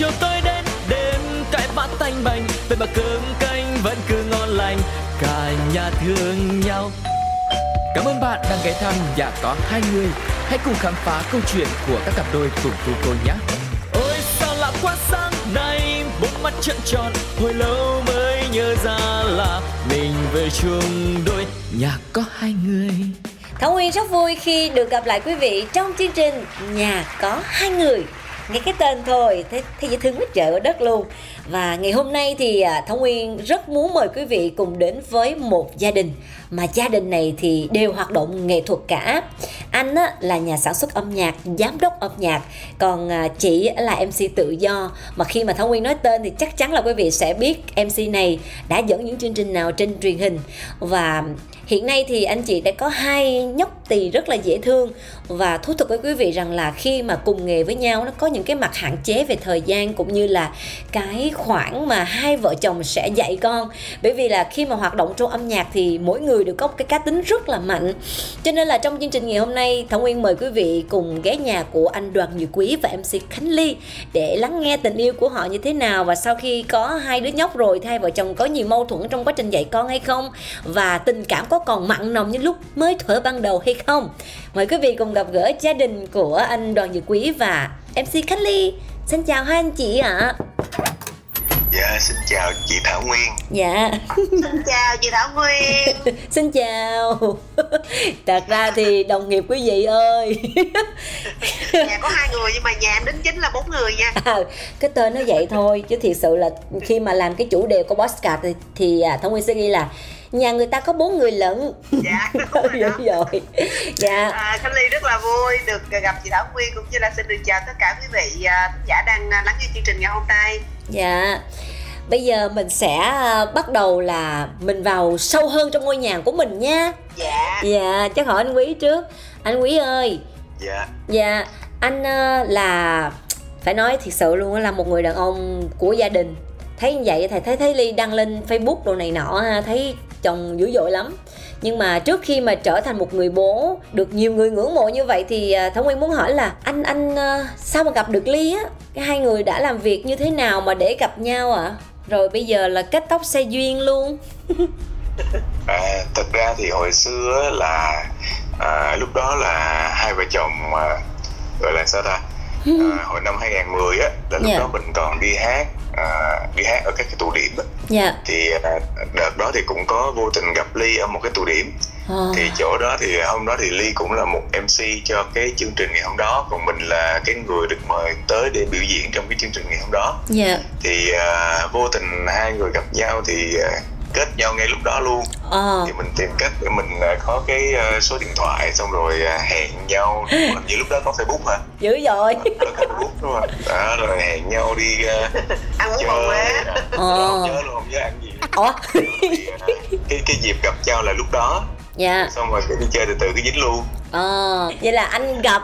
chiều tối đến đêm cãi vã tanh bành vậy mà cơm canh vẫn cứ ngon lành cả nhà thương nhau Cảm ơn bạn đang ghé thăm nhà có hai người. Hãy cùng khám phá câu chuyện của các cặp đôi cùng cô cô nhé. Ôi sao lạ quá sáng nay, bốn mắt trợn tròn, hồi lâu mới nhớ ra là mình về chung đôi nhà có hai người. Thảo Nguyên rất vui khi được gặp lại quý vị trong chương trình Nhà có hai người nghe cái tên thôi thấy, thấy dễ thương quá trời ở đất luôn. Và ngày hôm nay thì thông Thảo Nguyên rất muốn mời quý vị cùng đến với một gia đình. Mà gia đình này thì đều hoạt động nghệ thuật cả anh á, là nhà sản xuất âm nhạc giám đốc âm nhạc. Còn à, chị là mc tự do. Mà khi mà Thảo Nguyên nói tên thì chắc chắn là quý vị sẽ biết mc này đã dẫn những chương trình nào trên truyền hình. Và hiện nay thì anh chị đã có hai nhóc tỳ rất là dễ thương. Và thú thực với quý vị rằng là khi mà cùng nghề với nhau, nó có những cái mặt hạn chế về thời gian cũng như là cái khoảng mà hai vợ chồng sẽ dạy con. Bởi vì là khi mà hoạt động trong âm nhạc thì mỗi người đều có một cái cá tính rất là mạnh. Cho nên là trong chương trình ngày hôm nay, thảo nguyên mời quý vị cùng ghé nhà của anh đoàn như quý và mc khánh ly để lắng nghe tình yêu của họ như thế nào và sau khi có hai đứa nhóc rồi thì hai vợ chồng có nhiều mâu thuẫn trong quá trình dạy con hay không và tình cảm có còn mặn nồng như lúc mới thuở ban đầu hay không? Mời quý vị cùng gặp gỡ gia đình của anh đoàn như quý và mc khánh ly. Xin chào hai anh chị ạ. À. Dạ, xin chào chị Thảo Nguyên. Dạ. Xin chào chị Thảo Nguyên. Xin chào. Thật ra thì đồng nghiệp quý vị ơi. Nhà có hai người nhưng mà nhà em đính chính là bốn người nha. À, Cái tên nó vậy thôi. Chứ thiệt sự là khi mà làm cái chủ đề của Postcard thì, thì à, Thảo Nguyên sẽ ghi là nhà người ta có bốn người lận. Dạ đúng rồi, dạ. À, Khánh Ly rất là vui được gặp chị Thảo Nguyên cũng như là xin được chào tất cả quý vị à, thính giả đang à, lắng nghe chương trình ngày hôm nay. Dạ. Bây giờ mình sẽ à, bắt đầu là mình vào sâu hơn trong ngôi nhà của mình nha. Dạ. Dạ chắc hỏi anh quý trước. Anh quý ơi. Dạ. Dạ anh là phải nói thiệt sự luôn là một người đàn ông của gia đình. Thấy như vậy thầy thấy thấy ly đăng lên facebook đồ này nọ thấy chồng dữ dội lắm. Nhưng mà trước khi mà trở thành một người bố được nhiều người ngưỡng mộ như vậy thì à, thống nguyên muốn hỏi là anh anh à, sao mà gặp được ly á? Cái hai người đã làm việc như thế nào mà để gặp nhau ạ? À? rồi bây giờ là kết tóc xe duyên luôn. À, thật ra thì hồi xưa là à, lúc đó là hai vợ chồng à, gọi là sao ta? À, hồi năm 2010 á là lúc yeah. Dạ. đó mình còn đi hát à, đi hát ở các cái tụ điểm á yeah. Dạ. thì à, đợt đó thì cũng có vô tình gặp ly ở một cái tụ điểm oh. thì chỗ đó thì hôm đó thì ly cũng là một mc cho cái chương trình ngày hôm đó còn mình là cái người được mời tới để biểu diễn trong cái chương trình ngày hôm đó yeah. Dạ. thì à, vô tình hai người gặp nhau thì à, kết nhau ngay lúc đó luôn. Ờ. thì mình tìm cách để mình à, có cái à, số điện thoại xong rồi à, hẹn nhau. Hình như lúc đó có facebook hả? Dữ rồi có facebook đúng không? Đó rồi hẹn nhau đi uh, ăn uống bầu quá ờ. không nhớ luôn không nhớ ăn gì. Ủa? cái cái dịp gặp nhau là lúc đó. Dạ. Xong rồi đi chơi từ từ cái dính luôn. Ờ vậy là anh gặp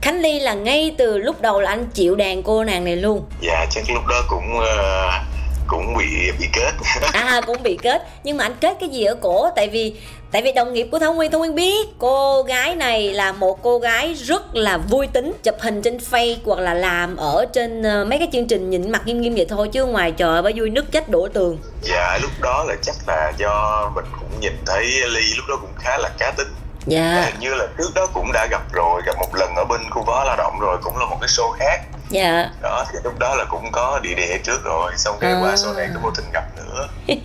khánh ly là ngay từ lúc đầu là anh chịu đàn cô nàng này luôn. Dạ chắc lúc đó cũng uh, cũng bị bị kết. À cũng bị kết. Nhưng mà anh kết cái gì ở cổ? Tại vì tại vì đồng nghiệp của Thảo Nguyên Thảo Nguyên biết cô gái này là một cô gái rất là vui tính chụp hình trên face hoặc là làm ở trên uh, mấy cái chương trình nhìn mặt nghiêm nghiêm vậy thôi chứ ngoài trời bà vui nước chết đổ tường. Dạ lúc đó là chắc là do mình cũng nhìn thấy ly lúc đó cũng khá là cá tính dạ. Hình như là trước đó cũng đã gặp rồi gặp một lần ở bên khu phố lao động rồi cũng là một cái show khác. Dạ. Đó thì lúc đó là cũng có địa địa trước rồi xong cái à. qua sau này cũng vô tình gặp nữa.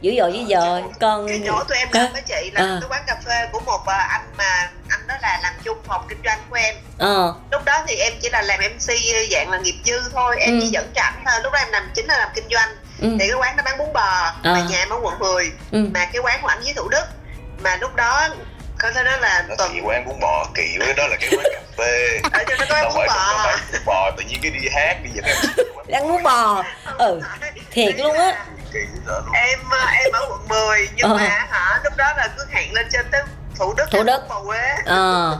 Dữ dội dữ dội. Còn cái chỗ tụi em gặp với chị là à. cái quán cà phê của một à, anh mà anh đó là làm chung phòng kinh doanh của em. Ờ. Lúc đó thì em chỉ là làm mc dạng là nghiệp dư thôi em ừ. chỉ dẫn cảnh thôi. Lúc đó em làm chính là làm kinh doanh. Ừ. thì cái quán nó bán bún bò à. mà nhà em ở quận 10 ừ. mà cái quán của anh với thủ đức. Mà lúc đó có thể nói là nó tuần... quán bún bò kỳ với đó là cái quán cà phê. Ở trên nó có bún bò. bún bò tự nhiên cái đi hát đi về ăn bún bò. Ừ thiệt luôn á. Em ờ, em ở quận 10 nhưng ờ. mà hả lúc đó là cứ hẹn lên trên tới thủ đức thủ đức. bò quế ờ.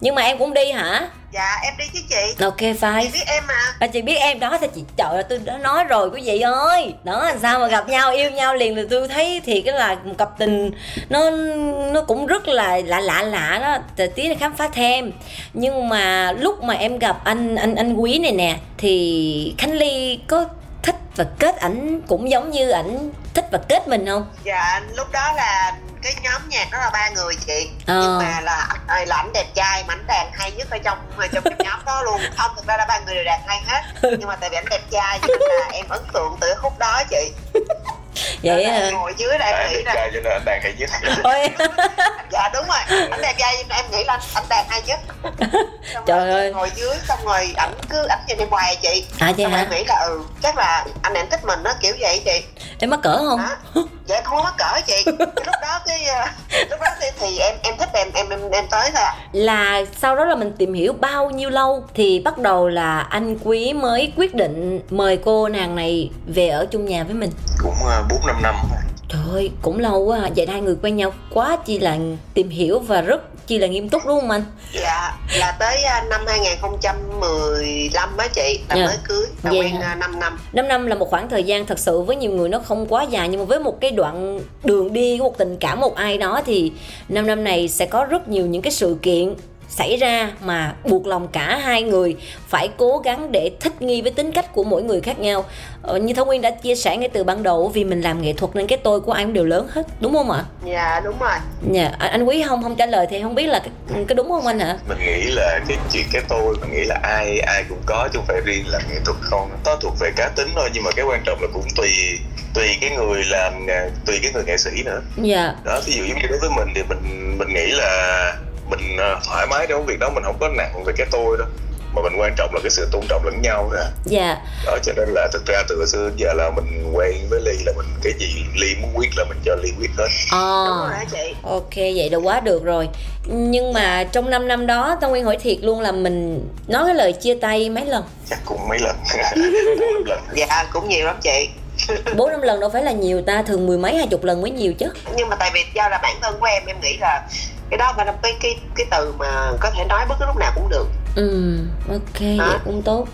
Nhưng mà em cũng đi hả dạ em đi chứ chị. Ok phải chị biết em mà. À, chị biết em đó thì chị trời ơi tôi đã nói rồi quý vị ơi. Đó làm sao mà gặp nhau yêu nhau liền thì tôi thấy thì cái là một cặp tình nó nó cũng rất là lạ lạ lạ đó. Thì tí là khám phá thêm. Nhưng mà lúc mà em gặp anh anh anh quý này nè thì khánh ly có thích và kết ảnh cũng giống như ảnh thích và kết mình không? Dạ lúc đó là cái nhóm nhạc đó là ba người chị. Ờ. nhưng mà là là ảnh đẹp trai mà ảnh đàn hay nhất ở trong trong cái nhóm đó luôn. Không thực ra là ba người đều đàn hay hết. Nhưng mà tại vì ảnh đẹp trai cho nên là em ấn tượng từ khúc đó chị. Vậy à ngồi dưới đây anh nghĩ là cho nên anh đàn hay nhất. Dạ đúng rồi. Anh đẹp trai em nghĩ là anh đàn hay nhất. Xong trời ơi. ngồi dưới xong rồi ảnh cứ ảnh nhìn em hoài chị. À vậy hả em nghĩ là ừ chắc là anh em thích mình nó kiểu vậy chị. Em mắc cỡ không? Đó. dạ không mắc cỡ chị. Lúc đó cái lúc đó thì, thì em em thích em em em em tới thôi là sau đó là mình tìm hiểu bao nhiêu lâu thì bắt đầu là anh quý mới quyết định mời cô nàng này về ở chung nhà với mình? Cũng ờ, bốn năm năm Trời ơi, cũng lâu quá à. Vậy hai người quen nhau quá chi là tìm hiểu và rất chi là nghiêm túc đúng không anh? Dạ, là tới à, năm 2015 á chị là dạ. mới cưới, là yeah. quen 5 à, năm 5 năm là một khoảng thời gian thật sự với nhiều người nó không quá dài Nhưng mà với một cái đoạn đường đi của một tình cảm một ai đó Thì 5 năm này sẽ có rất nhiều những cái sự kiện xảy ra mà buộc lòng cả hai người phải cố gắng để thích nghi với tính cách của mỗi người khác nhau. Ờ, như thông nguyên đã chia sẻ ngay từ ban đầu vì mình làm nghệ thuật nên cái tôi của ai cũng đều lớn hết đúng không ạ? Dạ đúng rồi. Dạ anh quý không không trả lời thì không biết là cái, cái đúng không anh hả mình nghĩ là cái chuyện cái tôi mình nghĩ là ai ai cũng có chứ không phải riêng là nghệ thuật không. Nó thuộc về cá tính thôi nhưng mà cái quan trọng là cũng tùy tùy cái người làm tùy cái người nghệ sĩ nữa. Dạ. Đó ví dụ như đối với mình thì mình mình nghĩ là mình ờ, thoải mái trong việc đó mình không có nặng về cái tôi đó mà mình quan trọng là cái sự tôn trọng lẫn nhau thôi dạ. Đó cho nên là thực ra từ xưa đến giờ là mình quen với ly là mình cái gì ly muốn quyết là mình cho ly quyết hết. À, đúng rồi chị? Ok vậy là quá được rồi. Nhưng mà trong 5 năm đó tao nguyên hỏi thiệt luôn là mình nói cái lời chia tay mấy lần? Chắc cũng mấy lần. Lần. Dạ cũng nhiều lắm chị. Bốn năm lần đâu phải là nhiều ta thường mười mấy hai chục lần mới nhiều chứ. Nhưng mà tại vì do là bản thân của em em nghĩ là cái đó phải là cái cái cái từ mà có thể nói bất cứ lúc nào cũng được ừ ok đó. vậy cũng tốt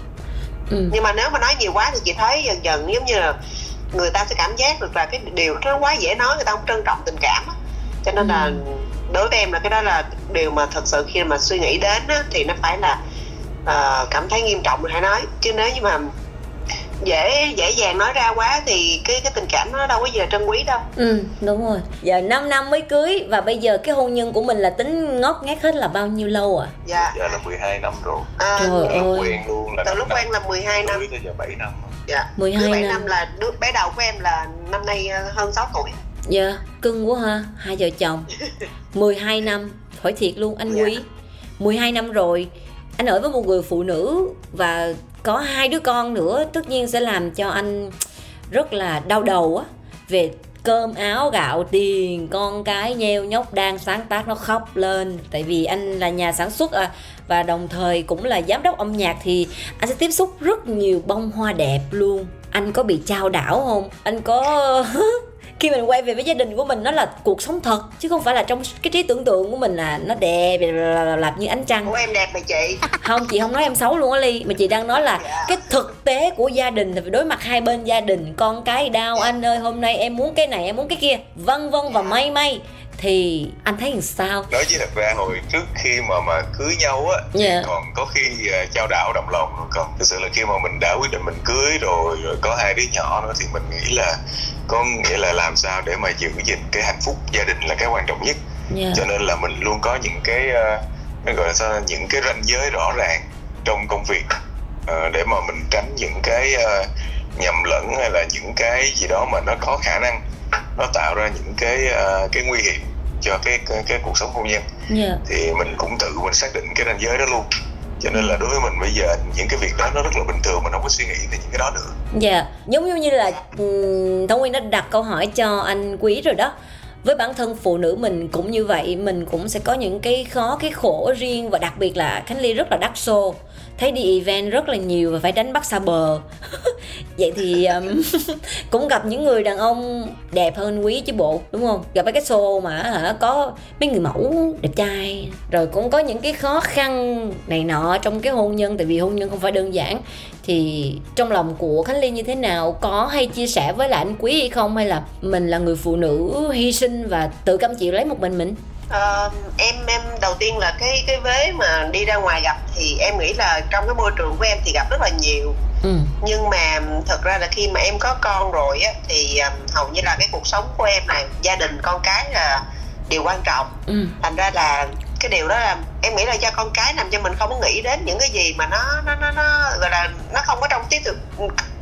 ừ. nhưng mà nếu mà nói nhiều quá thì chị thấy dần dần giống như là người ta sẽ cảm giác được là cái điều nó quá dễ nói người ta không trân trọng tình cảm á cho nên ừ. là đối với em là cái đó là điều mà thật sự khi mà suy nghĩ đến á, thì nó phải là uh, cảm thấy nghiêm trọng rồi hãy nói chứ nếu như mà dễ dễ dàng nói ra quá thì cái cái tình cảm nó đâu có là trân quý đâu. Ừ đúng rồi. Giờ 5 năm mới cưới và bây giờ cái hôn nhân của mình là tính ngót nghét hết là bao nhiêu lâu à dạ. Giờ là 12 năm rồi. À, trời ơi. Quen luôn là từ lúc quen là 12 năm. Tới giờ 7 năm dạ. 12 7 năm. năm là đứa bé đầu của em là năm nay ờ, hơn 6 tuổi. Dạ cưng quá ha hai vợ chồng. 12 năm hỏi thiệt luôn anh dạ. quý. 12 năm rồi anh ở với một người phụ nữ và có hai đứa con nữa, tất nhiên sẽ làm cho anh rất là đau đầu á. Về cơm, áo, gạo, tiền, con cái, nheo, nhóc, đang sáng tác nó khóc lên. Tại vì anh là nhà sản xuất à và đồng thời cũng là giám đốc âm nhạc thì anh sẽ tiếp xúc rất nhiều bông hoa đẹp luôn. Anh có bị trao đảo không? Anh có khi mình quay về với gia đình của mình nó là cuộc sống thật chứ không phải là trong cái trí tưởng tượng của mình là nó đẹp là như ánh trăng của em đẹp mà chị không chị không nói em xấu luôn á ly mà chị đang nói là dạ. cái thực tế của gia đình thì phải đối mặt hai bên gia đình con cái đau dạ. anh ơi hôm nay em muốn cái này em muốn cái kia vân vân và dạ. may may thì anh thấy làm sao nói chứ thật ra hồi trước khi mà mà cưới nhau á yeah. còn có khi uh, trao đảo đồng lòng còn thực sự là khi mà mình đã quyết định mình cưới rồi rồi có hai đứa nhỏ nữa thì mình nghĩ là có nghĩa là làm sao để mà giữ gìn cái hạnh phúc gia đình là cái quan trọng nhất yeah. cho nên là mình luôn có những cái uh, gọi là sao những cái ranh giới rõ ràng trong công việc uh, để mà mình tránh những cái uh, nhầm lẫn hay là những cái gì đó mà nó có khả năng nó tạo ra những cái uh, cái nguy hiểm cho cái cái, cái cuộc sống hôn nhân. Yeah. thì mình cũng tự mình xác định cái ranh giới đó luôn. Cho nên là đối với mình bây giờ những cái việc đó nó rất là bình thường mình không có suy nghĩ về những cái đó nữa. Dạ. Yeah. giống như là thông nguyên đã đặt câu hỏi cho anh quý rồi đó. Với bản thân phụ nữ mình cũng như vậy mình cũng sẽ có những cái khó cái khổ riêng và đặc biệt là khánh ly rất là đắt xô thấy đi event rất là nhiều và phải đánh bắt xa bờ. Vậy thì um, cũng gặp những người đàn ông đẹp hơn quý chứ bộ đúng không? Gặp mấy cái show mà hả có mấy người mẫu đẹp trai. Rồi cũng có những cái khó khăn này nọ trong cái hôn nhân tại vì hôn nhân không phải đơn giản. Thì trong lòng của khánh ly như thế nào? Có hay chia sẻ với lại anh quý hay không? Hay là mình là người phụ nữ hy sinh và tự cam chịu lấy một mình mình? Uh, em em đầu tiên là cái cái vế mà đi ra ngoài gặp thì em nghĩ là trong cái môi trường của em thì gặp rất là nhiều ừ. nhưng mà thật ra là khi mà em có con rồi á thì um, hầu như là cái cuộc sống của em này gia đình con cái là điều quan trọng ừ. thành ra là cái điều đó là em nghĩ là do con cái làm cho mình không có nghĩ đến những cái gì mà nó nó nó nó gọi là nó không có trong trí thực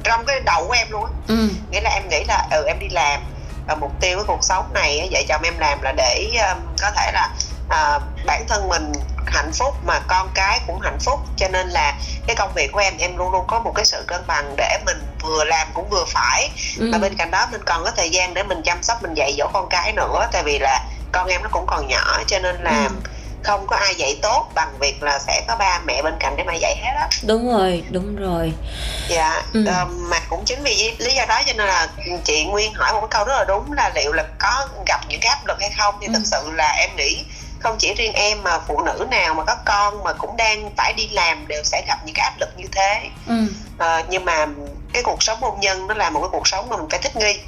trong cái đầu của em luôn á ừ. nghĩa là em nghĩ là ừ em đi làm và mục tiêu của cuộc sống này vợ chồng em làm là để um, có thể là uh, bản thân mình hạnh phúc mà con cái cũng hạnh phúc. Cho nên là cái công việc của em em luôn luôn có một cái sự cân bằng để mình vừa làm cũng vừa phải. Ừ. và bên cạnh đó mình còn có thời gian để mình chăm sóc mình dạy dỗ con cái nữa. Tại vì là con em nó cũng còn nhỏ cho nên là ừ không có ai dạy tốt bằng việc là sẽ có ba mẹ bên cạnh để mà dạy hết á đúng rồi đúng rồi dạ ừ. uh, mà cũng chính vì lý do đó cho nên là chị nguyên hỏi một câu rất là đúng là liệu là có gặp những cái áp lực hay không thì ừ. thực sự là em nghĩ không chỉ riêng em mà phụ nữ nào mà có con mà cũng đang phải đi làm đều sẽ gặp những cái áp lực như thế ừ. uh, nhưng mà cái cuộc sống hôn nhân nó là một cái cuộc sống mà mình phải thích nghi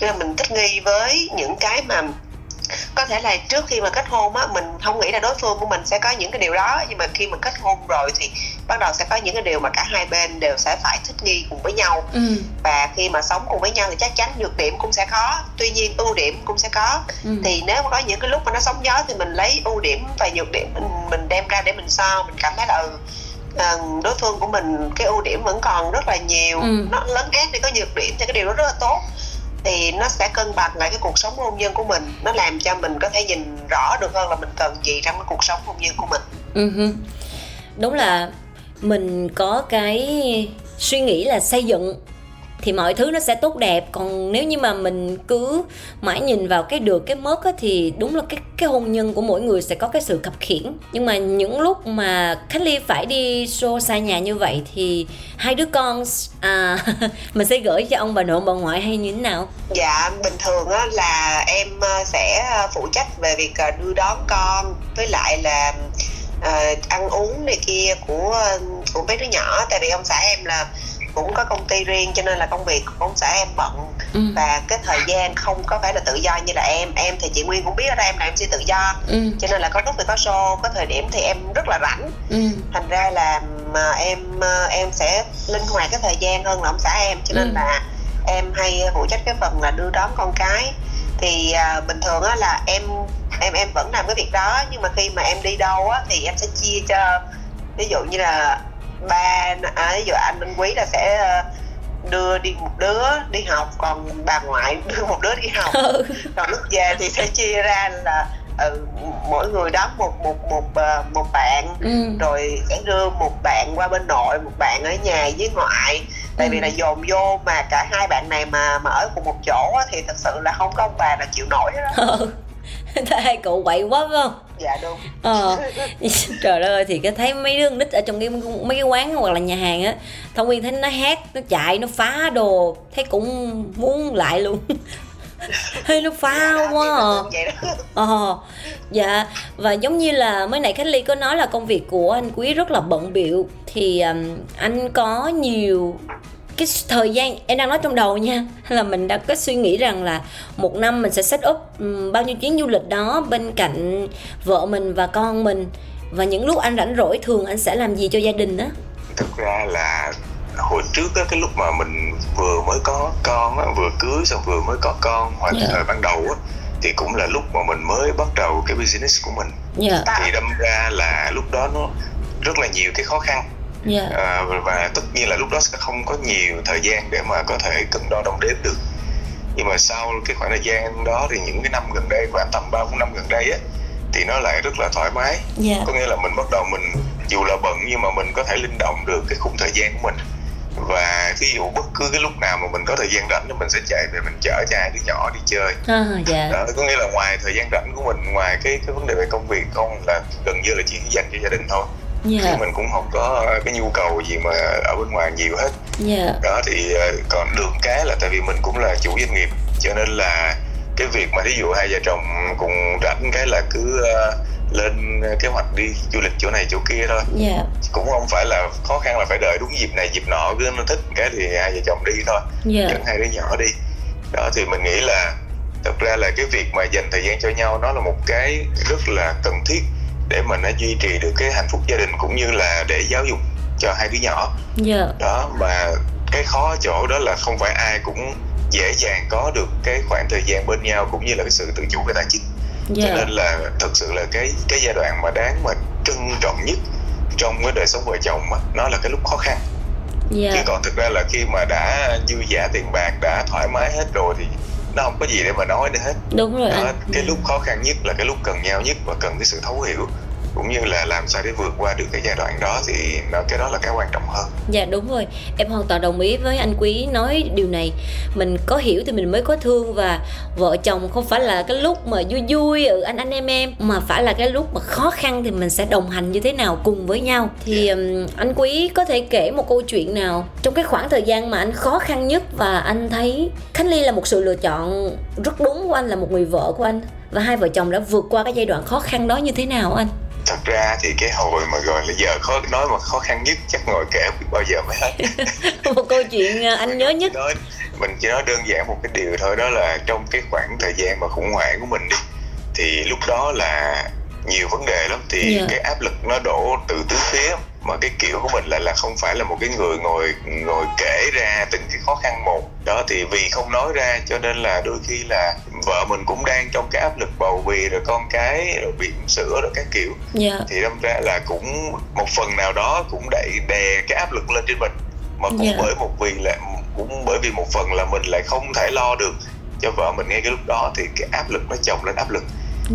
nên là mình thích nghi với những cái mà có thể là trước khi mà kết hôn á mình không nghĩ là đối phương của mình sẽ có những cái điều đó nhưng mà khi mà kết hôn rồi thì bắt đầu sẽ có những cái điều mà cả hai bên đều sẽ phải thích nghi cùng với nhau ừ. và khi mà sống cùng với nhau thì chắc chắn nhược điểm cũng sẽ có tuy nhiên ưu điểm cũng sẽ có ừ. thì nếu mà có những cái lúc mà nó sóng gió thì mình lấy ưu điểm và nhược điểm mình mình đem ra để mình so mình cảm thấy là ừ uh, đối phương của mình cái ưu điểm vẫn còn rất là nhiều ừ. nó lớn ép thì có nhược điểm thì cái điều đó rất là tốt thì nó sẽ cân bằng lại cái cuộc sống hôn nhân của mình nó làm cho mình có thể nhìn rõ được hơn là mình cần gì trong cái cuộc sống hôn nhân của mình uh-huh. đúng là mình có cái suy nghĩ là xây dựng thì mọi thứ nó sẽ tốt đẹp. Còn nếu như mà mình cứ mãi nhìn vào cái được cái mất á, thì đúng là cái cái hôn nhân của mỗi người sẽ có cái sự khập khiển. Nhưng mà những lúc mà Khánh Ly phải đi show xa nhà như vậy thì hai đứa con à, mình sẽ gửi cho ông bà nội bà ngoại hay như thế nào? Dạ bình thường á, là em ờ, sẽ phụ trách về việc ờ, đưa đón con với lại là uh, ăn uống này kia của của mấy đứa nhỏ. Tại vì ông xã em là cũng có công ty riêng cho nên là công việc của ông xã em bận ừ. và cái thời gian không có phải là tự do như là em em thì chị nguyên cũng biết đây em là em sẽ tự do ừ. cho nên là có lúc thì có show có thời điểm thì em rất là rảnh ừ. thành ra là mà em em sẽ linh hoạt cái thời gian hơn là ông xã em cho nên ừ. là em hay phụ trách cái phần là đưa đón con cái thì à, bình thường á là em em em vẫn làm cái việc đó nhưng mà khi mà em đi đâu á thì em sẽ chia cho ví dụ như là ba à, ví dụ anh Minh Quý là sẽ ờ, đưa đi một đứa đi học còn bà ngoại đưa một đứa đi học ừ. còn lúc về thì sẽ chia ra là ừ, mỗi người đón một một một ờ, một bạn ừ. rồi sẽ đưa một bạn qua bên nội một bạn ở nhà với ngoại tại ừ. vì là dồn vô mà cả hai bạn này mà mà ở cùng một chỗ thì thật sự là không có ông bà là chịu nổi đó ừ. hai cậu quậy quá phải không dạ đúng. Ờ. Trời ơi thì cái thấy mấy đứa nít ở trong cái mấy cái quán hoặc là nhà hàng á thông nguyên thấy nó hát nó chạy nó phá đồ thấy cũng muốn lại luôn. Hơi nó phá dạ, quá à. ờ. Dạ và giống như là mới nãy Khánh Ly có nói là công việc của anh Quý rất là bận biệu thì um, anh có nhiều cái thời gian em đang nói trong đầu nha là mình đã có suy nghĩ rằng là một năm mình sẽ set up bao nhiêu chuyến du lịch đó bên cạnh vợ mình và con mình và những lúc anh rảnh rỗi thường anh sẽ làm gì cho gia đình đó thực ra là hồi trước á, cái lúc mà mình vừa mới có con á, vừa cưới xong vừa mới có con hoặc yeah. Dạ. thời ban đầu á, thì cũng là lúc mà mình mới bắt đầu cái business của mình yeah. Dạ. thì đâm ra là lúc đó nó rất là nhiều cái khó khăn yeah. Dạ. à, và tất nhiên là lúc đó sẽ không có nhiều thời gian để mà có thể cân đo đong đếm được nhưng mà sau cái khoảng thời gian đó thì những cái năm gần đây khoảng tầm ba năm gần đây á thì nó lại rất là thoải mái yeah. Dạ. có nghĩa là mình bắt đầu mình dù là bận nhưng mà mình có thể linh động được cái khung thời gian của mình và ví dụ bất cứ cái lúc nào mà mình có thời gian rảnh thì mình sẽ chạy về mình chở cho hai đứa nhỏ đi chơi à, yeah. đó, có nghĩa là ngoài thời gian rảnh của mình ngoài cái cái vấn đề về công việc không là gần như là chỉ dành cho gia đình thôi yeah. Dạ. thì mình cũng không có cái nhu cầu gì mà ở bên ngoài nhiều hết yeah. Dạ. đó thì ờ, còn được cái là tại vì mình cũng là chủ doanh nghiệp cho nên là cái việc mà ví dụ hai vợ chồng cùng rảnh cái là cứ uh, lên kế hoạch đi du lịch chỗ này chỗ kia thôi yeah. Dạ. cũng không phải là khó khăn là phải đợi đúng dịp này dịp nọ cứ nó thích cái thì hai vợ chồng đi thôi yeah. dẫn hai đứa nhỏ đi đó thì mình nghĩ là thật ra là cái việc mà dành thời gian cho nhau nó là một cái rất là cần thiết để mà nó duy trì được cái hạnh phúc gia đình cũng như là để giáo dục cho hai đứa nhỏ yeah. Dạ. đó mà cái khó chỗ đó là không phải ai cũng dễ dàng có được cái khoảng thời gian bên nhau cũng như là cái sự tự chủ về tài chính yeah. cho dạ. nên là thật sự là cái cái giai đoạn mà đáng mà trân trọng nhất trong cái đời sống vợ chồng á nó là cái lúc khó khăn yeah. chứ còn thực ra là khi mà đã dư giả tiền bạc đã thoải mái hết rồi thì nó không có gì để mà nói nữa hết. Đúng rồi đó, cái lúc khó khăn nhất là cái lúc cần nhau nhất và cần cái sự thấu hiểu cũng như là làm sao để vượt qua được cái giai đoạn đó thì cái đó là cái quan trọng hơn dạ đúng rồi em hoàn toàn đồng ý với anh quý nói điều này mình có hiểu thì mình mới có thương và vợ chồng không phải là cái lúc mà vui vui ừ, anh anh em em mà phải là cái lúc mà khó khăn thì mình sẽ đồng hành như thế nào cùng với nhau thì yeah. Dạ. anh quý có thể kể một câu chuyện nào trong cái khoảng thời gian mà anh khó khăn nhất và anh thấy khánh ly là một sự lựa chọn rất đúng của anh là một người vợ của anh và hai vợ chồng đã vượt qua cái giai đoạn khó khăn đó như thế nào anh thật ra thì cái hồi mà gọi là giờ khó nói mà khó khăn nhất chắc ngồi kể biết bao giờ mới hết một câu chuyện à, anh nhớ nhất nói, mình chỉ nói đơn giản một cái điều thôi đó là trong cái khoảng thời gian mà khủng hoảng của mình đi thì lúc đó là nhiều vấn đề lắm thì yeah. Dạ. cái áp lực nó đổ từ tứ phía mà cái kiểu của mình lại là không phải là một cái người ngồi ngồi kể ra từng cái khó khăn một đó thì vì không nói ra cho nên là đôi khi là vợ mình cũng đang trong cái áp lực bầu bì rồi con cái rồi bị sữa rồi các kiểu yeah. Dạ. thì đâm ra là cũng một phần nào đó cũng đẩy đè cái áp lực lên trên mình mà cũng yeah. Dạ. bởi một vì là cũng bởi vì một phần là mình lại không thể lo được cho vợ mình ngay cái lúc đó thì cái áp lực nó chồng lên áp lực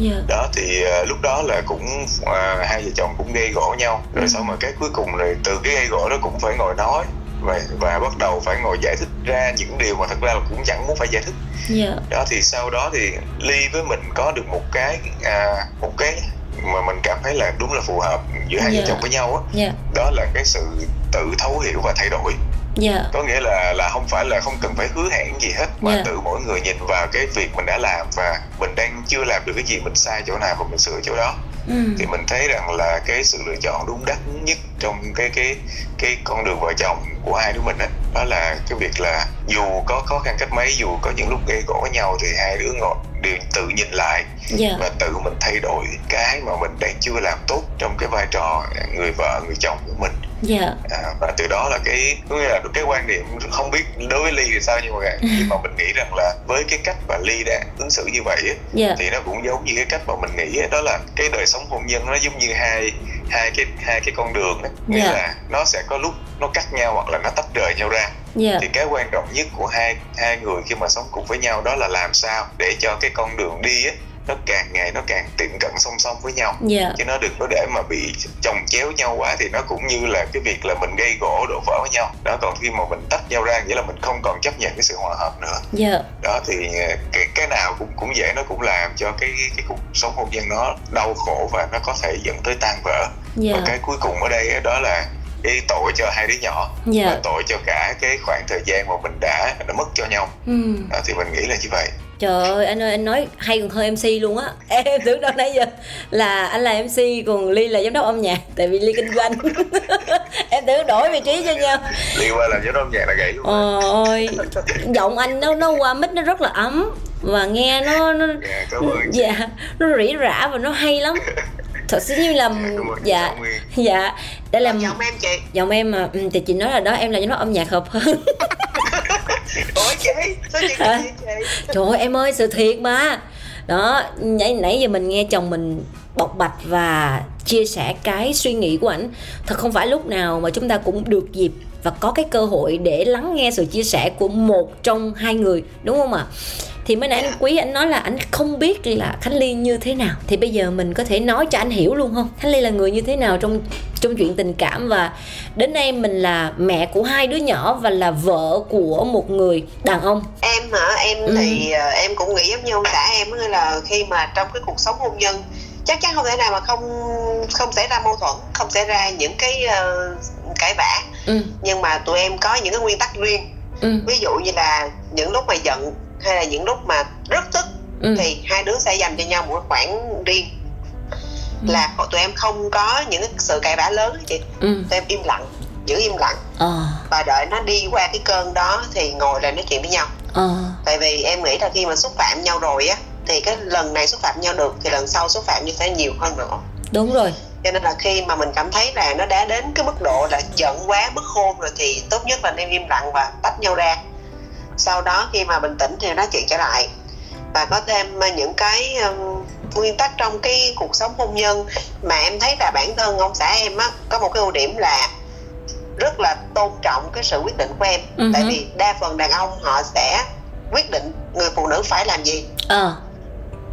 yeah. Dạ. đó thì uh, lúc đó là cũng uh, hai vợ chồng cũng gây gỗ nhau rồi ừ. sau mà cái cuối cùng rồi từ cái gây gỗ đó cũng phải ngồi nói và, và bắt đầu phải ngồi giải thích ra những điều mà thật ra là cũng chẳng muốn phải giải thích yeah. Dạ. đó thì sau đó thì ly với mình có được một cái à, một cái mà mình cảm thấy là đúng là phù hợp giữa hai yeah. vợ chồng với nhau á yeah. đó là cái sự tự thấu hiểu và thay đổi yeah. Dạ. có nghĩa là là không phải là không cần phải hứa hẹn gì hết mà yeah. Dạ. tự mỗi người nhìn vào cái việc mình đã làm và mình đang chưa làm được cái gì mình sai chỗ nào và mình sửa chỗ đó ừ. thì mình thấy rằng là cái sự lựa chọn đúng đắn nhất trong cái cái cái con đường vợ chồng của hai đứa mình đó, đó là cái việc là dù có khó khăn cách mấy dù có những lúc gây gỗ với nhau thì hai đứa ngồi đều tự nhìn lại yeah. Dạ. và tự mình thay đổi cái mà mình đang chưa làm tốt trong cái vai trò người vợ người chồng của mình yeah. Dạ. à, và từ đó là cái có nghĩa là cái quan điểm không biết đối với ly thì sao nhưng mà nhưng mà mình nghĩ rằng là với cái cách mà ly đã ứng xử như vậy yeah. Dạ. thì nó cũng giống như cái cách mà mình nghĩ đó là cái đời sống hôn nhân nó giống như hai hai cái hai cái con đường đó nghĩa yeah. là nó sẽ có lúc nó cắt nhau hoặc là nó tách rời nhau ra yeah. thì cái quan trọng nhất của hai hai người khi mà sống cùng với nhau đó là làm sao để cho cái con đường đi á nó càng ngày nó càng tiệm cận song song với nhau yeah. Dạ. chứ nó đừng có để mà bị chồng chéo nhau quá thì nó cũng như là cái việc là mình gây gỗ đổ vỡ với nhau đó còn khi mà mình tách nhau ra nghĩa là mình không còn chấp nhận cái sự hòa hợp nữa yeah. Dạ. đó thì ờ, cái cái nào cũng cũng vậy nó cũng làm cho cái cái cuộc sống hôn nhân nó đau khổ và nó có thể dẫn tới tan vỡ yeah. Dạ. và cái cuối cùng ở đây đó là cái tội cho hai đứa nhỏ yeah. và tội cho cả cái khoảng thời gian mà mình đã đã mất cho nhau ừ. đó, thì mình nghĩ là như vậy trời ơi anh ơi anh nói hay còn hơn mc luôn á. Em tưởng đâu nãy giờ là anh là mc còn ly là giám đốc âm nhạc tại vì ly kinh doanh. Em tưởng đổi vị trí cho nhau. Ly qua là giám đốc âm nhạc là gãy luôn ôi giọng anh nó nó qua mic nó rất là ấm và nghe nó nó dạ, dạ nó rỉ rả và nó hay lắm thật sự như là dạ dạ để làm giọng em chị. Giọng em mà ừ, thì chị nói là đó em là giám đốc âm nhạc hợp hơn. Ủa chị? Sao chị à, trời ơi em ơi sự thiệt mà. Đó nãy nãy giờ mình nghe chồng mình bộc bạch và chia sẻ cái suy nghĩ của ảnh. Thật không phải lúc nào mà chúng ta cũng được dịp và có cái cơ hội để lắng nghe sự chia sẻ của một trong hai người đúng không ạ? à? Thì mới nãy anh quý anh nói là anh không biết là khánh ly như thế nào. Thì bây giờ mình có thể nói cho anh hiểu luôn không? Khánh ly là người như thế nào trong trong chuyện tình cảm? Và đến nay mình là mẹ của hai đứa nhỏ và là vợ của một người đàn ông. Em hả? Em ừ. thì uh, em cũng nghĩ giống như ông xã em là khi mà trong cái cuộc sống hôn nhân chắc chắn không thể nào mà không không xảy ra mâu thuẫn không xảy ra những cái uh, cãi vã. Ừ. nhưng mà tụi em có những cái nguyên tắc riêng. Ừ. ví dụ như là những lúc mà giận hay là những lúc mà rất tức ừ. thì hai đứa sẽ dành cho nhau một khoảng riêng ừ. là tụi em không có những sự cãi vã lớn chị ừ. tụi em im lặng giữ im lặng à. và đợi nó đi qua cái cơn đó thì ngồi lại nói chuyện với nhau à. tại vì em nghĩ là khi mà xúc phạm nhau rồi á thì cái lần này xúc phạm nhau được thì lần sau xúc phạm như thế nhiều hơn nữa đúng rồi cho nên là khi mà mình cảm thấy là nó đã đến cái mức độ là giận quá bức khôn rồi thì tốt nhất là nên im lặng và tách nhau ra sau đó khi mà bình tĩnh thì nói chuyện trở lại và có thêm những cái um, nguyên tắc trong cái cuộc sống hôn nhân mà em thấy là bản thân ông xã em á có một cái ưu điểm là rất là tôn trọng cái sự quyết định của em uh-huh. tại vì đa phần đàn ông họ sẽ quyết định người phụ nữ phải làm gì uh.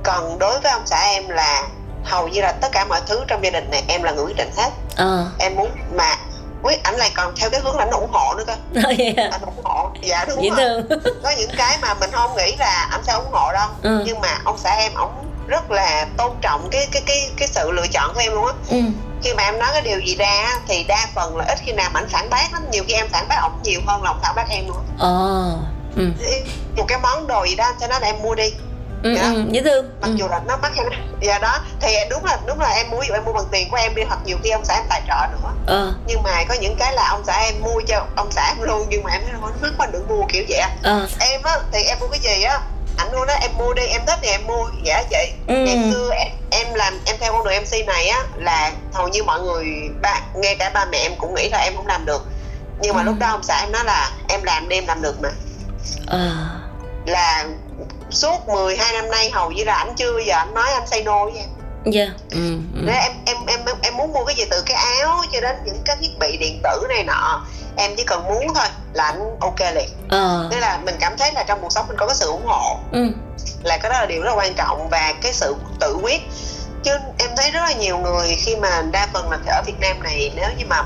còn đối với ông xã em là hầu như là tất cả mọi thứ trong gia đình này em là người quyết định hết uh. em muốn mà quyết ảnh lại còn theo cái hướng là ảnh ủng hộ nữa cơ. Oh, yeah. anh ủng hộ. Dạ đúng Dễ rồi. có những cái mà mình không nghĩ là anh sẽ ủng hộ đâu. Ừ. nhưng mà ông xã em ổng rất là tôn trọng cái cái cái cái sự lựa chọn của em luôn á. Ừ. khi mà em nói cái điều gì ra thì đa phần là ít khi nào mà anh phản bác lắm. Nhiều khi em phản bác ổng nhiều hơn là ổng phản bác em luôn ờ. Ừ. một cái món đồ gì đó cho nó là em mua đi ừ, dạ. ừ, dễ thương mặc ừ. dù là nó mắc hay dạ đó thì đúng là đúng là em mua dụ em mua bằng tiền của em đi hoặc nhiều khi ông xã em tài trợ nữa ờ. nhưng mà có những cái là ông xã em mua cho ông xã em luôn nhưng mà em nói mắc mình đừng mua kiểu vậy ờ. em á thì em mua cái gì á ảnh luôn đó em mua đi em thích thì em mua dạ chị ừ. ngày xưa em, em làm em theo con đường mc này á là hầu như mọi người ba nghe cả ba mẹ em cũng nghĩ là em không làm được nhưng mà ừ. lúc đó ông xã em nói là em làm đi em làm được mà à. là suốt 12 năm nay hầu như là ảnh chưa bao giờ anh nói anh say no với em dạ yeah. ừ, ừ. em em em em muốn mua cái gì từ cái áo cho đến những cái thiết bị điện tử này nọ em chỉ cần muốn thôi là anh ok liền ờ. nên là mình cảm thấy là trong cuộc sống mình có cái sự ủng hộ ừ. là cái đó là điều rất là quan trọng và cái sự tự quyết chứ em thấy rất là nhiều người khi mà đa phần là ở Việt Nam này nếu như mà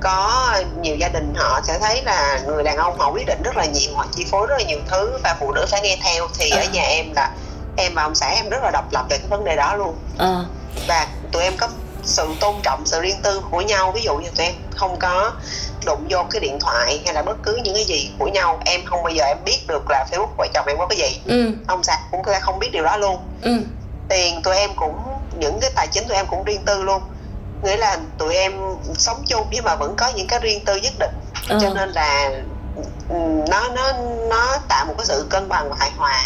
có nhiều gia đình họ sẽ thấy là người đàn ông họ quyết định rất là nhiều họ chi phối rất là nhiều thứ và phụ nữ phải nghe theo thì à. ở nhà em là em và ông xã em rất là độc lập về cái vấn đề đó luôn à. và tụi em có sự tôn trọng sự riêng tư của nhau ví dụ như tụi em không có đụng vô cái điện thoại hay là bất cứ những cái gì của nhau em không bao giờ em biết được là facebook vợ chồng em có cái gì ừ. ông xã cũng không biết điều đó luôn ừ. tiền tụi em cũng những cái tài chính tụi em cũng riêng tư luôn nghĩa là tụi em sống chung nhưng mà vẫn có những cái riêng tư nhất định ừ. cho nên là ừ, nó nó nó tạo một cái sự cân bằng và hài hòa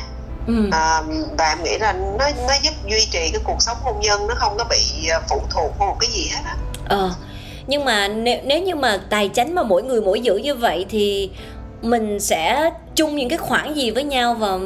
ừ. à, và em nghĩ là nó nó giúp duy trì cái cuộc sống hôn nhân nó không có bị à, phụ thuộc vào một cái gì hết á ờ nhưng mà nếu nếu như mà tài chánh mà mỗi người mỗi giữ như vậy thì mình sẽ chung những cái khoản gì với nhau và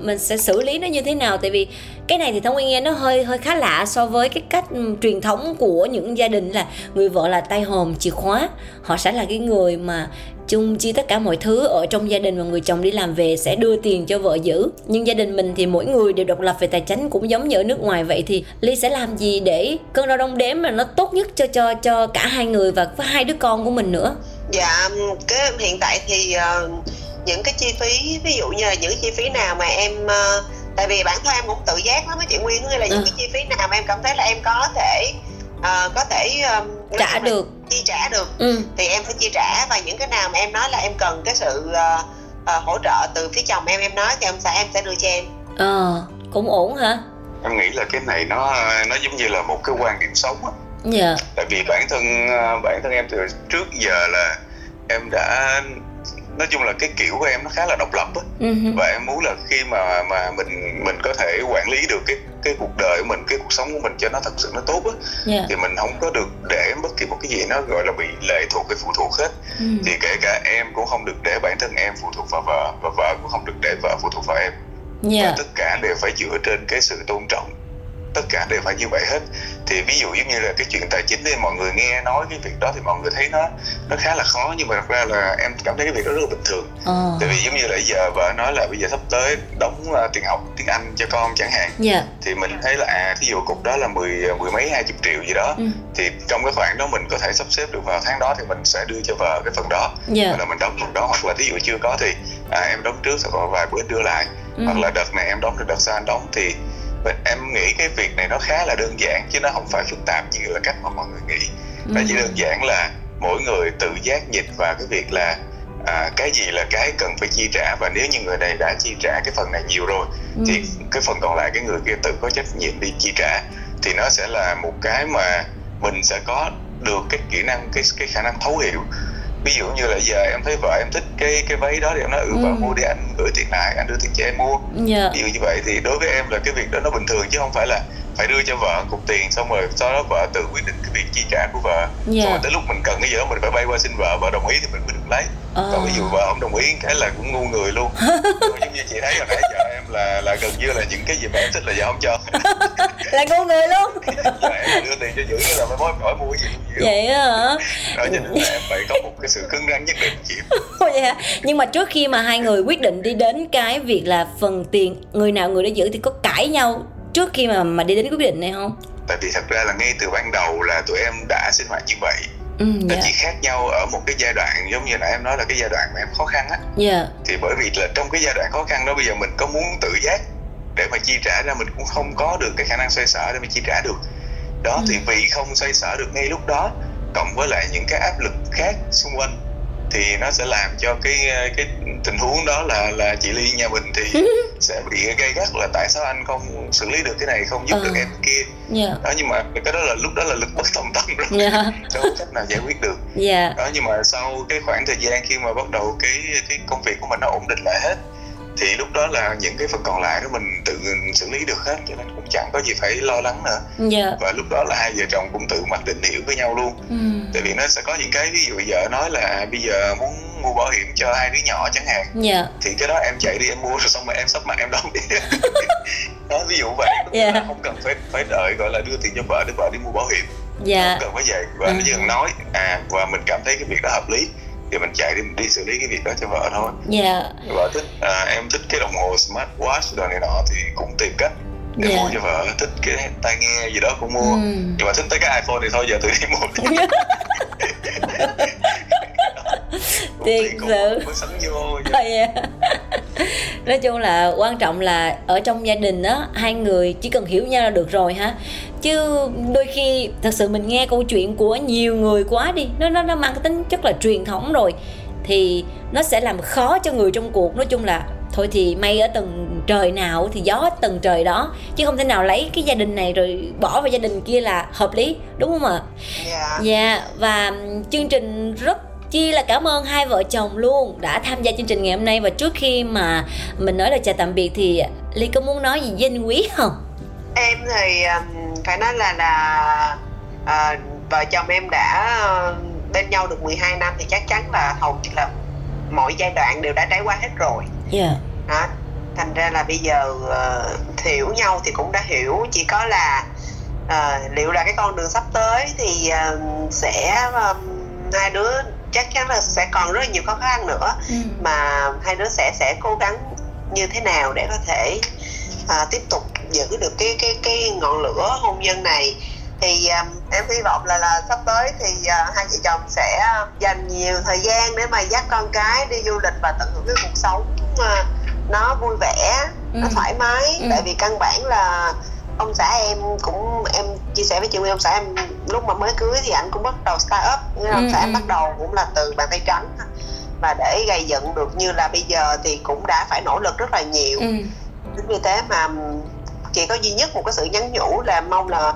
mình sẽ xử lý nó như thế nào? Tại vì cái này thì thông nguyên nghe nó hơi hơi khá lạ so với cái cách truyền thống của những gia đình là người vợ là tay hòm, chìa khóa. Họ sẽ là cái người mà chung chi tất cả mọi thứ ở trong gia đình và người chồng đi làm về sẽ đưa tiền cho vợ giữ. Nhưng gia đình mình thì mỗi người đều độc lập về tài chính, cũng giống như ở nước ngoài vậy thì ly sẽ làm gì để cân đo đong đếm mà nó tốt nhất cho cho cho cả hai người và với hai đứa con của mình nữa? Dạ cái hiện tại thì uh, những cái chi phí ví dụ như là những chi phí nào mà em uh, tại vì bản thân em cũng tự giác lắm với chị Nguyên nghĩa là những ừ. cái chi phí nào mà em cảm thấy là em có thể uh, có thể um, trả được chi trả được ừ. thì em sẽ chi trả và những cái nào mà em nói là em cần cái sự uh, uh, hỗ trợ từ phía chồng em em nói thì ông xã em sẽ đưa cho em ờ cũng ổn hả em nghĩ là cái này nó nó giống như là một cái quan điểm sống á dạ tại vì bản thân bản thân em từ trước giờ là em đã nói chung là cái kiểu của em nó khá là độc lập á uh-huh. và em muốn là khi mà mà mình mình có thể quản lý được cái cái cuộc đời của mình cái cuộc sống của mình cho nó thật sự nó tốt á yeah. thì mình không có được để bất kỳ một cái gì nó gọi là bị lệ thuộc cái phụ thuộc hết uh-huh. thì kể cả em cũng không được để bản thân em phụ thuộc vào vợ và vợ cũng không được để vợ phụ thuộc vào em yeah. và tất cả đều phải dựa trên cái sự tôn trọng tất cả đều phải như vậy hết thì ví dụ giống như là cái chuyện tài chính thì mọi người nghe nói cái việc đó thì mọi người thấy nó nó khá là khó nhưng mà thật ra là em cảm thấy cái việc đó rất là bình thường ờ. tại vì giống như là giờ vợ nói là bây giờ sắp tới đóng uh, tiền học tiếng anh cho con chẳng hạn yeah. Dạ. thì mình thấy là à thí dụ cục đó là mười mười mấy hai chục triệu gì đó ừ. thì trong cái khoản đó mình có thể sắp xếp được vào tháng đó thì mình sẽ đưa cho vợ cái phần đó yeah. Dạ. là mình đóng phần đó hoặc là thí dụ chưa có thì à, em đóng trước sau vài bữa đưa lại ừ. hoặc là đợt này em đóng được đợt sau anh đóng thì em nghĩ cái việc này nó khá là đơn giản chứ nó không phải phức tạp như là cách mà mọi người nghĩ. Nó chỉ đơn giản là mỗi người tự giác nhịp vào cái việc là à, cái gì là cái cần phải chi trả. Và nếu như người này đã chi trả cái phần này nhiều rồi ừ. thì cái phần còn lại cái người kia tự có trách nhiệm đi chi trả. Thì nó sẽ là một cái mà mình sẽ có được cái kỹ năng cái cái khả năng thấu hiểu. Ví dụ như là giờ em thấy vợ em thích cái cái váy đó thì em nói ừ, ừ. vợ mua đi anh gửi tiền lại anh đưa tiền cho em mua yeah. Ví dụ như vậy thì đối với em là cái việc đó nó bình thường chứ không phải là phải đưa cho vợ cục tiền xong rồi sau đó vợ tự quyết định cái việc chi trả của vợ yeah. xong dạ. rồi tới lúc mình cần cái gì đó mình phải bay qua xin vợ vợ đồng ý thì mình mới được lấy à. còn ví dụ vợ không đồng ý cái là cũng ngu người luôn. Giống như chị thấy hồi nãy giờ em là là gần như là những cái gì mà em thích là vợ không cho là ngu người luôn. Dạ, em đưa tiền cho dữ là mới mối hỏi mua cái gì cũng vậy hả? Đó cho nên là em phải có một cái sự cứng rắn nhất định chịu vậy hả? Nhưng mà trước khi mà hai người quyết định đi đến cái việc là phần tiền người nào người đó giữ thì có cãi nhau trước khi mà mà đi đến quyết định này không? Tại vì thật ra là ngay từ ban đầu là tụi em đã sinh hoạt như vậy ừ, nó yeah. Dạ. chỉ khác nhau ở một cái giai đoạn giống như nãy em nói là cái giai đoạn mà em khó khăn á yeah. Dạ. thì bởi vì là trong cái giai đoạn khó khăn đó bây giờ mình có muốn tự giác để mà chi trả ra mình cũng không có được cái khả năng xoay sở để mà chi trả được đó ừ. thì vì không xoay sở được ngay lúc đó cộng với lại những cái áp lực khác xung quanh thì nó sẽ làm cho cái cái tình huống đó là là chị ly nhà mình thì sẽ bị gây gắt là tại sao anh không xử lý được cái này không giúp ừ. được em kia yeah. Dạ. đó nhưng mà cái đó là lúc đó là lực bất tòng tâm rồi yeah. Dạ. không cách nào giải quyết được yeah. Dạ. đó nhưng mà sau cái khoảng thời gian khi mà bắt đầu cái cái công việc của mình nó ổn định lại hết thì lúc đó là những cái phần còn lại đó mình tự xử lý được hết cho nên cũng chẳng có gì phải lo lắng nữa yeah. Dạ. và lúc đó là hai vợ chồng cũng tự mặc định hiểu với nhau luôn ừ. tại vì nó sẽ có những cái ví dụ vợ nói là bây giờ muốn mua bảo hiểm cho hai đứa nhỏ chẳng hạn yeah. Dạ. thì cái đó em chạy đi em mua rồi xong rồi em sắp mặt em đóng đi đó ví dụ vậy yeah. Dạ. không cần phải phải đợi gọi là đưa tiền cho vợ để vợ đi mua bảo hiểm yeah. không cần phải vậy và ừ. nó chỉ cần nói à và mình cảm thấy cái việc đó hợp lý thì mình chạy đi mình đi xử lý cái việc đó cho vợ thôi dạ yeah. vợ thích à, em thích cái đồng hồ smart watch đồ này nọ thì cũng tìm cách để yeah. Dạ. mua cho vợ thích cái tai nghe gì đó cũng mua ừ. nhưng mà thích tới cái iphone thì thôi giờ tự đi mua thiệt sự yeah. nói chung là quan trọng là ở trong gia đình đó hai người chỉ cần hiểu nhau là được rồi ha. Chứ đôi khi thật sự mình nghe câu chuyện của nhiều người quá đi nó nó nó mang cái tính chất là truyền thống rồi thì nó sẽ làm khó cho người trong cuộc. Nói chung là thôi thì may ở tầng trời nào thì gió tầng trời đó chứ không thể nào lấy cái gia đình này rồi bỏ vào gia đình kia là hợp lý đúng không ạ? Dạ. Yeah. yeah, và chương trình rất chi là cảm ơn hai vợ chồng luôn đã tham gia chương trình ngày hôm nay. Và trước khi mà mình nói lời chào tạm biệt thì ly có muốn nói gì với quý không? Em thì phải nói là là à, vợ chồng em đã bên nhau được 12 năm thì chắc chắn là hầu như là mọi giai đoạn đều đã trải qua hết rồi. Yeah. đó. Thành ra là bây giờ uh, hiểu nhau thì cũng đã hiểu. Chỉ có là uh, liệu là cái con đường sắp tới thì uh, sẽ um, hai đứa chắc chắn là sẽ còn rất là nhiều khó khăn nữa ừ. mà hai đứa sẽ sẽ cố gắng như thế nào để có thể uh, tiếp tục giữ được cái cái cái ngọn lửa hôn nhân này thì um, em hy vọng là là sắp tới thì uh, hai vợ chồng sẽ dành nhiều thời gian để mà dắt con cái đi du lịch và tận hưởng cái cuộc sống uh, nó vui vẻ ừ. nó thoải mái ừ. tại vì căn bản là ông xã em cũng em chia sẻ với chị Nguyên ông xã em lúc mà mới cưới thì anh cũng bắt đầu start up ừ. xã em ừ. bắt đầu cũng là từ bàn tay trắng và để gây dựng được như là bây giờ thì cũng đã phải nỗ lực rất là nhiều ừ. chính vì thế mà chỉ có duy nhất một cái sự nhắn nhủ là mong là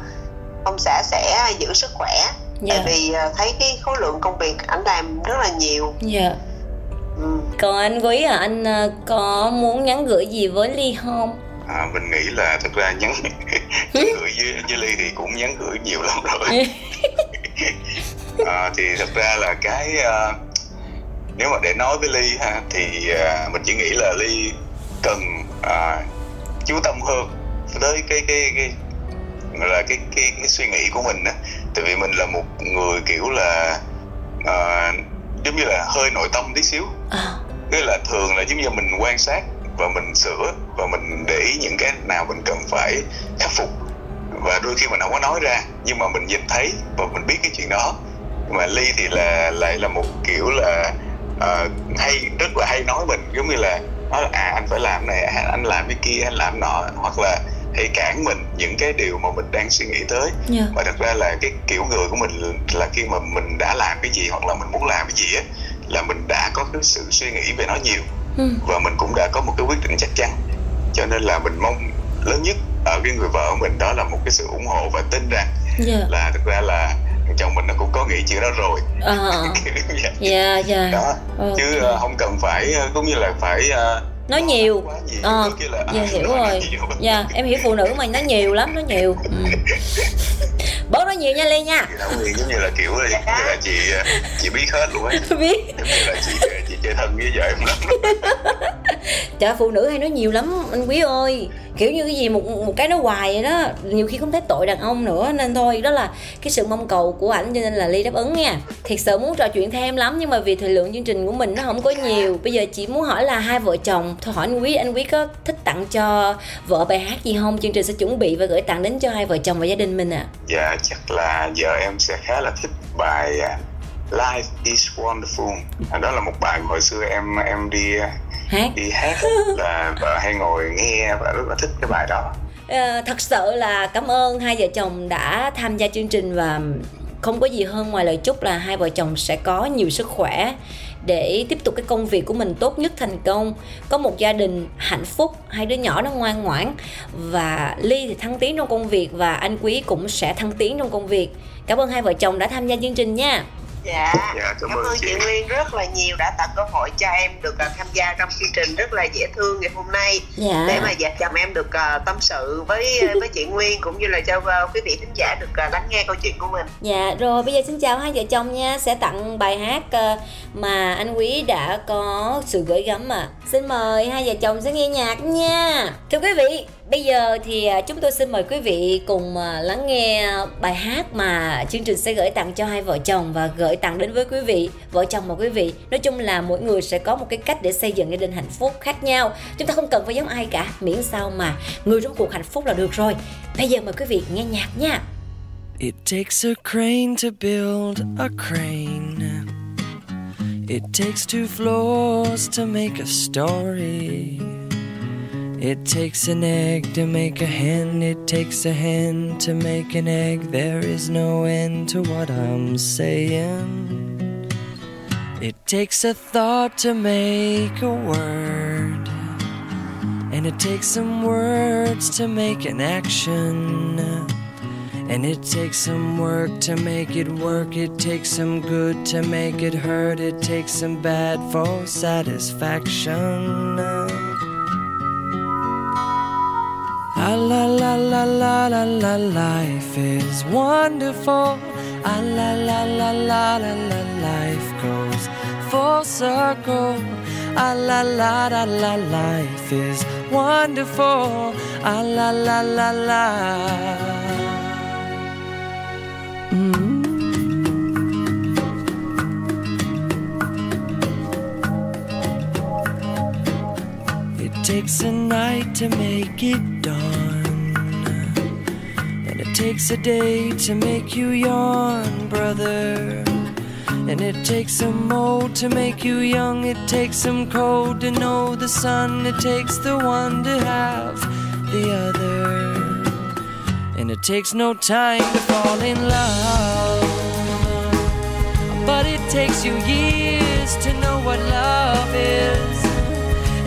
ông xã sẽ giữ sức khỏe yeah. tại dạ. vì ờ, thấy cái khối lượng công việc anh làm rất là nhiều yeah. Dạ. ừ. còn anh quý à anh ờ, có muốn nhắn gửi gì với ly không à, mình nghĩ là thực ra nhắn, gửi với, với ly thì cũng nhắn gửi nhiều lắm rồi. À, thì thật ra là cái uh, nếu mà để nói với ly ha thì uh, mình chỉ nghĩ là ly cần uh, chú tâm hơn tới cái cái cái là cái cái cái suy nghĩ của mình á. Tại vì mình là một người kiểu là uh, giống như là hơi nội tâm tí xíu. À. tức là thường là giống như mình quan sát và mình sửa và mình để ý những cái nào mình cần phải khắc phục và đôi khi mình không có nói ra nhưng mà mình nhìn thấy và mình biết cái chuyện đó mà ly thì là lại là một kiểu là uh, hay rất là hay nói mình giống như là nói à anh phải làm này anh làm cái kia anh làm nọ hoặc là hay cản mình những cái điều mà mình đang suy nghĩ tới yeah. Dạ. và thật ra là cái kiểu người của mình là khi mà mình đã làm cái gì hoặc là mình muốn làm cái gì á là mình đã có cái sự suy nghĩ về nó nhiều ừ. và mình cũng đã có một cái quyết định chắc chắn. Cho nên là mình mong lớn nhất ở cái người vợ mình đó là một cái sự ủng hộ và tin rằng yeah. Dạ. là thực ra là chồng mình nó cũng có nghĩ chuyện đó rồi. À. dạ dạ. Đó. Okay. chứ uh, không cần phải uh, cũng như là phải uh, nói nhiều. ờ. Là, dạ hiểu rồi. dạ em hiểu phụ nữ mà nói nhiều lắm nói nhiều. Ừ. bớt nói nhiều nha ly nha. Giống như là kiểu như là chị chị biết hết luôn á. Biết. Giống như là chị chơi thân với vợ em lắm. Trời phụ nữ hay nói nhiều lắm anh quý ơi. Kiểu như cái gì một một cái nó hoài vậy đó. Nhiều khi không thấy tội đàn ông nữa nên thôi đó là cái sự mong cầu của ảnh cho nên là ly đáp ứng nha. Thiệt sự muốn trò chuyện thêm lắm nhưng mà vì thời lượng chương trình của mình nó không có nhiều bây giờ chị muốn hỏi là hai vợ chồng thôi hỏi anh quý anh quý có thích tặng cho vợ bài hát gì không? Chương trình sẽ chuẩn bị và gửi tặng đến cho hai vợ chồng và gia đình mình ạ. À. dạ chắc là vợ em sẽ khá là thích bài à, Life is wonderful. Đó là một bài hồi xưa em em đi hát. đi hát là vợ hay ngồi nghe và rất là thích cái bài đó. À, thật sự là cảm ơn hai vợ chồng đã tham gia chương trình và không có gì hơn ngoài lời chúc là hai vợ chồng sẽ có nhiều sức khỏe để tiếp tục cái công việc của mình tốt nhất thành công. Có một gia đình hạnh phúc hai đứa nhỏ nó ngoan ngoãn và ly thì thăng tiến trong công việc và anh quý cũng sẽ thăng tiến trong công việc. Cảm ơn hai vợ chồng đã tham gia chương trình nha dạ, dạ cảm, cảm ơn chị. chị Nguyên rất là nhiều đã tạo cơ hội cho em được uh, tham gia trong chương trình rất là dễ thương ngày hôm nay. Dạ. để mà vợ chồng em được uh, tâm sự với với chị Nguyên cũng như là cho uh, quý vị thính giả được uh, lắng nghe câu chuyện của mình. Dạ rồi bây giờ xin chào hai vợ chồng nha. Sẽ tặng bài hát uh, mà anh Quý đã có sự gửi gắm mà xin mời hai vợ chồng sẽ nghe nhạc nha. Thưa quý vị Bây giờ thì à, chúng tôi xin mời quý vị cùng à, lắng nghe bài hát mà chương trình sẽ gửi tặng cho hai vợ chồng và gửi tặng đến với quý vị, vợ chồng và quý vị. Nói chung là mỗi người sẽ có một cái cách để xây dựng gia đình hạnh phúc khác nhau. Chúng ta không cần phải giống ai cả, miễn sao mà người trong cuộc hạnh phúc là được rồi. Bây giờ mời quý vị nghe nhạc nha. It takes a crane to build a crane. It takes two floors to make a story. It takes an egg to make a hen, it takes a hen to make an egg. There is no end to what I'm saying. It takes a thought to make a word, and it takes some words to make an action. And it takes some work to make it work. It takes some good to make it hurt. It takes some bad for satisfaction. La la la la la la la life is wonderful. Ah la la la la la la life goes full circle. Ah la la la la life is wonderful. Ah la la la la. Mm. Takes a night to make it dawn. And it takes a day to make you yawn, brother. And it takes some old to make you young. It takes some cold to know the sun. It takes the one to have the other. And it takes no time to fall in love. But it takes you years to know what love is.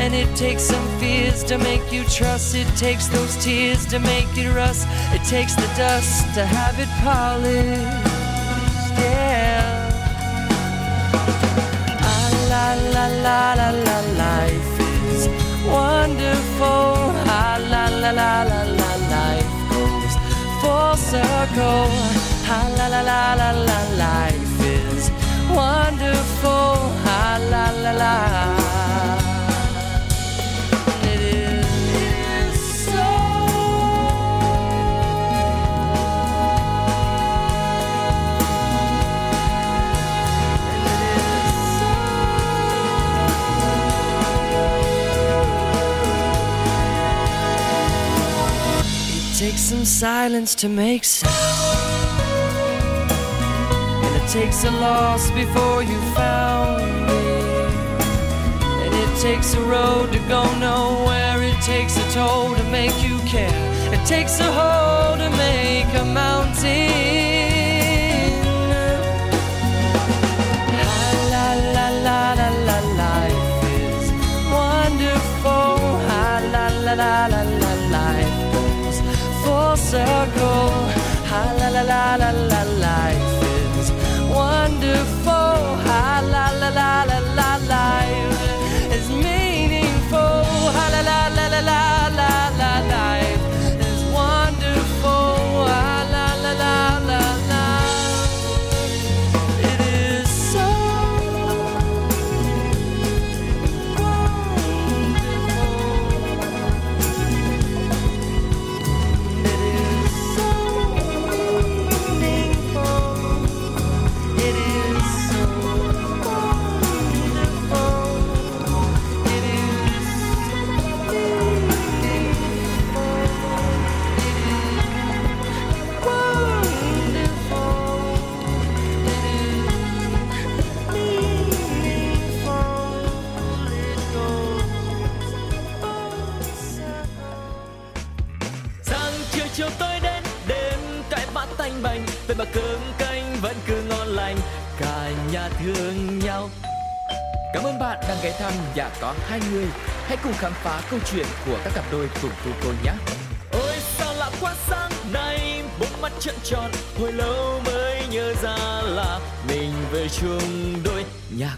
And it takes some fears to make you trust. It takes those tears to make it rust. It takes the dust to have it polished. Yeah. Ah, la la la la la life is wonderful. Ah, la la la la la life goes full circle. Ah, la la la la la life is wonderful. Ah, la la la. takes some silence to make sound. And it takes a loss before you found me. And it takes a road to go nowhere. It takes a toll to make you care. It takes a hole to make a mountain. circle. Ha la la la la la, life is wonderful. phá câu chuyện của các cặp đôi cùng cô cô nhé. Ôi sao lạ quá sáng nay bỗng mắt trợn tròn, hồi lâu mới nhớ ra là mình về chung đôi nhà